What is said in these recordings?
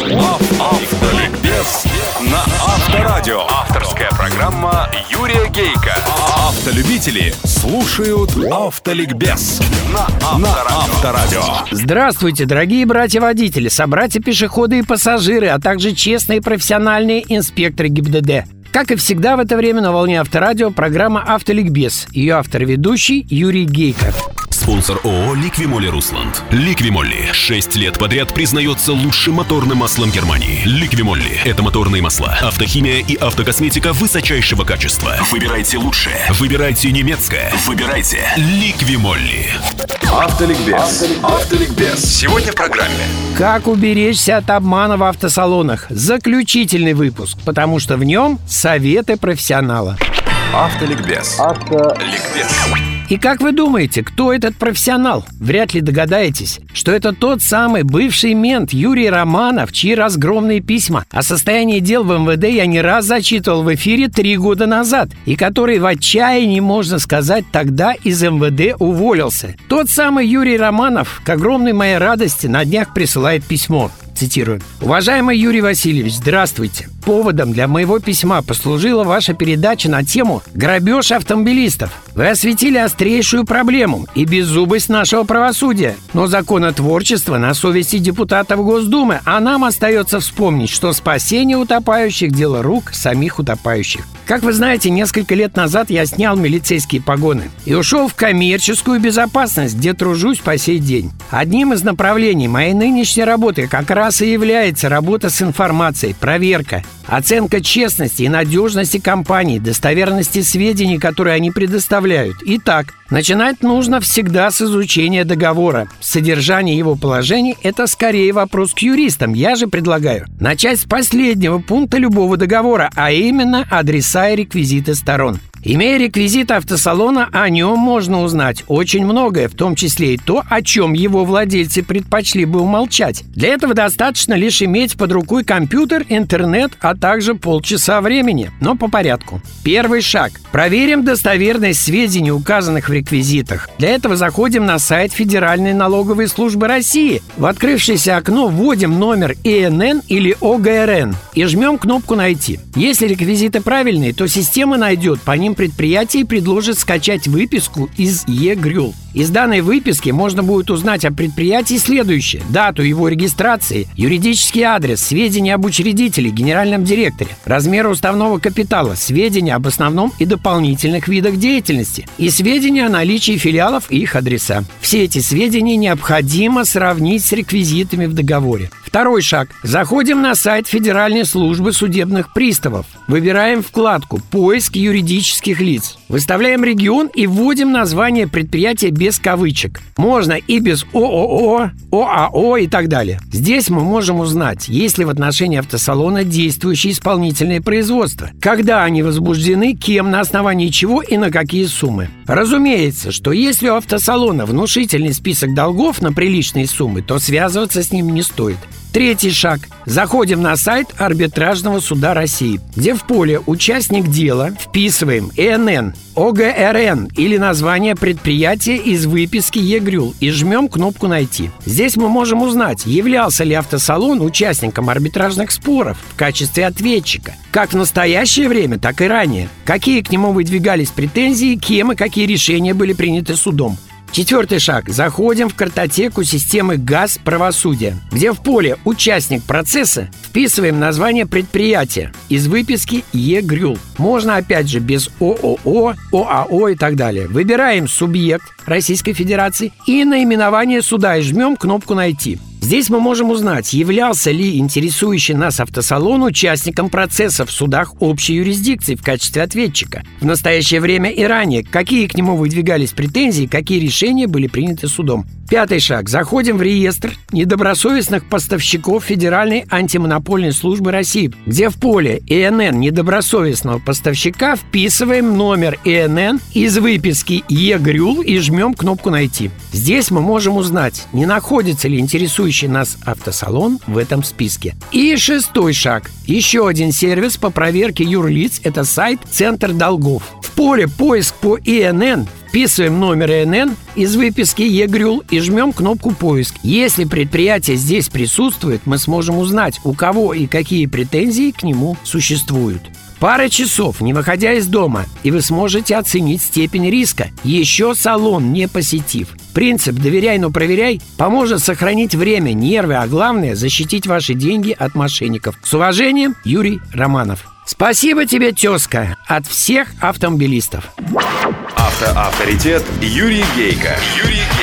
Автоликбез на Авторадио. Авторская программа Юрия Гейка. Автолюбители слушают Автоликбез на Авторадио. Здравствуйте, дорогие братья-водители, собратья-пешеходы и пассажиры, а также честные профессиональные инспекторы ГИБДД. Как и всегда в это время на волне Авторадио программа «Автоликбез». Ее автор-ведущий Юрий Гейко. Спонсор ООО «Ликвимолли Русланд». «Ликвимолли» 6 лет подряд признается лучшим моторным маслом Германии. «Ликвимолли» — это моторные масла, автохимия и автокосметика высочайшего качества. Выбирайте лучшее. Выбирайте немецкое. Выбирайте «Ликвимолли». Автоликбез. Автоликбез. Сегодня в программе. Как уберечься от обмана в автосалонах? Заключительный выпуск, потому что в нем советы профессионала. Автоликбез. Автоликбез. И как вы думаете, кто этот профессионал? Вряд ли догадаетесь, что это тот самый бывший мент Юрий Романов, чьи разгромные письма о состоянии дел в МВД я не раз зачитывал в эфире три года назад, и который в отчаянии, можно сказать, тогда из МВД уволился. Тот самый Юрий Романов, к огромной моей радости, на днях присылает письмо цитирую. «Уважаемый Юрий Васильевич, здравствуйте. Поводом для моего письма послужила ваша передача на тему «Грабеж автомобилистов». Вы осветили острейшую проблему и беззубость нашего правосудия. Но законотворчество на совести депутатов Госдумы, а нам остается вспомнить, что спасение утопающих – дело рук самих утопающих. Как вы знаете, несколько лет назад я снял милицейские погоны и ушел в коммерческую безопасность, где тружусь по сей день. Одним из направлений моей нынешней работы как раз и является работа с информацией, проверка, оценка честности и надежности компаний, достоверности сведений, которые они предоставляют. Итак, начинать нужно всегда с изучения договора. Содержание его положений – это скорее вопрос к юристам. Я же предлагаю начать с последнего пункта любого договора, а именно адреса и реквизиты сторон. Имея реквизит автосалона, о нем можно узнать очень многое, в том числе и то, о чем его владельцы предпочли бы умолчать. Для этого достаточно лишь иметь под рукой компьютер, интернет, а также полчаса времени. Но по порядку. Первый шаг. Проверим достоверность сведений, указанных в реквизитах. Для этого заходим на сайт Федеральной налоговой службы России. В открывшееся окно вводим номер ИНН или ОГРН и жмем кнопку «Найти». Если реквизиты правильные, то система найдет по ним предприятие и предложит скачать выписку из ЕГРЮЛ. Из данной выписки можно будет узнать о предприятии следующее. Дату его регистрации, юридический адрес, сведения об учредителе, генеральном директоре, размер уставного капитала, сведения об основном и дополнительных видах деятельности и сведения о наличии филиалов и их адреса. Все эти сведения необходимо сравнить с реквизитами в договоре. Второй шаг. Заходим на сайт Федеральной службы судебных приставов. Выбираем вкладку «Поиск юридических лиц». Выставляем регион и вводим название предприятия без кавычек. Можно и без ООО, ОАО и так далее. Здесь мы можем узнать, есть ли в отношении автосалона действующие исполнительные производства, когда они возбуждены, кем, на основании чего и на какие суммы. Разумеется, что если у автосалона внушительный список долгов на приличные суммы, то связываться с ним не стоит. Третий шаг. Заходим на сайт Арбитражного суда России, где в поле «Участник дела» вписываем ИНН, ОГРН или название предприятия из выписки ЕГРЮЛ и жмем кнопку «Найти». Здесь мы можем узнать, являлся ли автосалон участником арбитражных споров в качестве ответчика, как в настоящее время, так и ранее, какие к нему выдвигались претензии, кем и какие решения были приняты судом. Четвертый шаг. Заходим в картотеку системы ГАЗ правосудия, где в поле «Участник процесса» вписываем название предприятия из выписки ЕГРЮЛ. Можно опять же без ООО, ОАО и так далее. Выбираем субъект Российской Федерации и наименование суда и жмем кнопку «Найти». Здесь мы можем узнать, являлся ли интересующий нас автосалон участником процесса в судах общей юрисдикции в качестве ответчика. В настоящее время и ранее, какие к нему выдвигались претензии, какие решения были приняты судом. Пятый шаг. Заходим в реестр недобросовестных поставщиков Федеральной антимонопольной службы России, где в поле ИНН недобросовестного поставщика вписываем номер ИНН из выписки ЕГРЮЛ и жмем кнопку «Найти». Здесь мы можем узнать, не находится ли интересующий нас автосалон в этом списке. И шестой шаг. Еще один сервис по проверке юрлиц – это сайт «Центр долгов». В поле «Поиск по ИНН» Вписываем номер ИНН из выписки ЕГРЮЛ и жмем кнопку «Поиск». Если предприятие здесь присутствует, мы сможем узнать, у кого и какие претензии к нему существуют. Пара часов, не выходя из дома, и вы сможете оценить степень риска, еще салон не посетив. Принцип «доверяй, но проверяй» поможет сохранить время, нервы, а главное – защитить ваши деньги от мошенников. С уважением, Юрий Романов. Спасибо тебе, тезка, от всех автомобилистов. Автоавторитет Юрий Гейка. Юрий Гейка.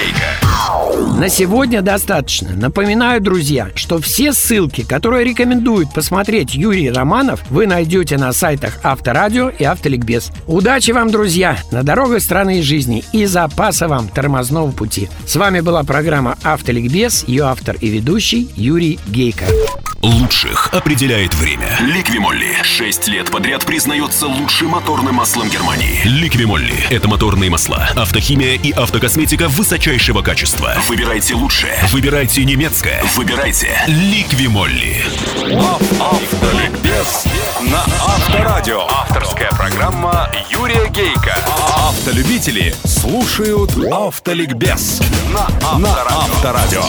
На сегодня достаточно. Напоминаю, друзья, что все ссылки, которые рекомендуют посмотреть Юрий Романов, вы найдете на сайтах Авторадио и Автоликбез. Удачи вам, друзья, на дорогах страны и жизни и запаса вам тормозного пути. С вами была программа Автоликбез, ее автор и ведущий Юрий Гейко. Лучших определяет время. Ликвимолли. Шесть лет подряд признается лучшим моторным маслом Германии. Ликвимолли. Это моторные масла, автохимия и автокосметика высочайшего качества. Выбирайте лучшее. Выбирайте немецкое. Выбирайте Ликвимолли. Автоликбез на Авторадио. Авторская программа Юрия Гейка. Автолюбители слушают Автоликбез на Авторадио.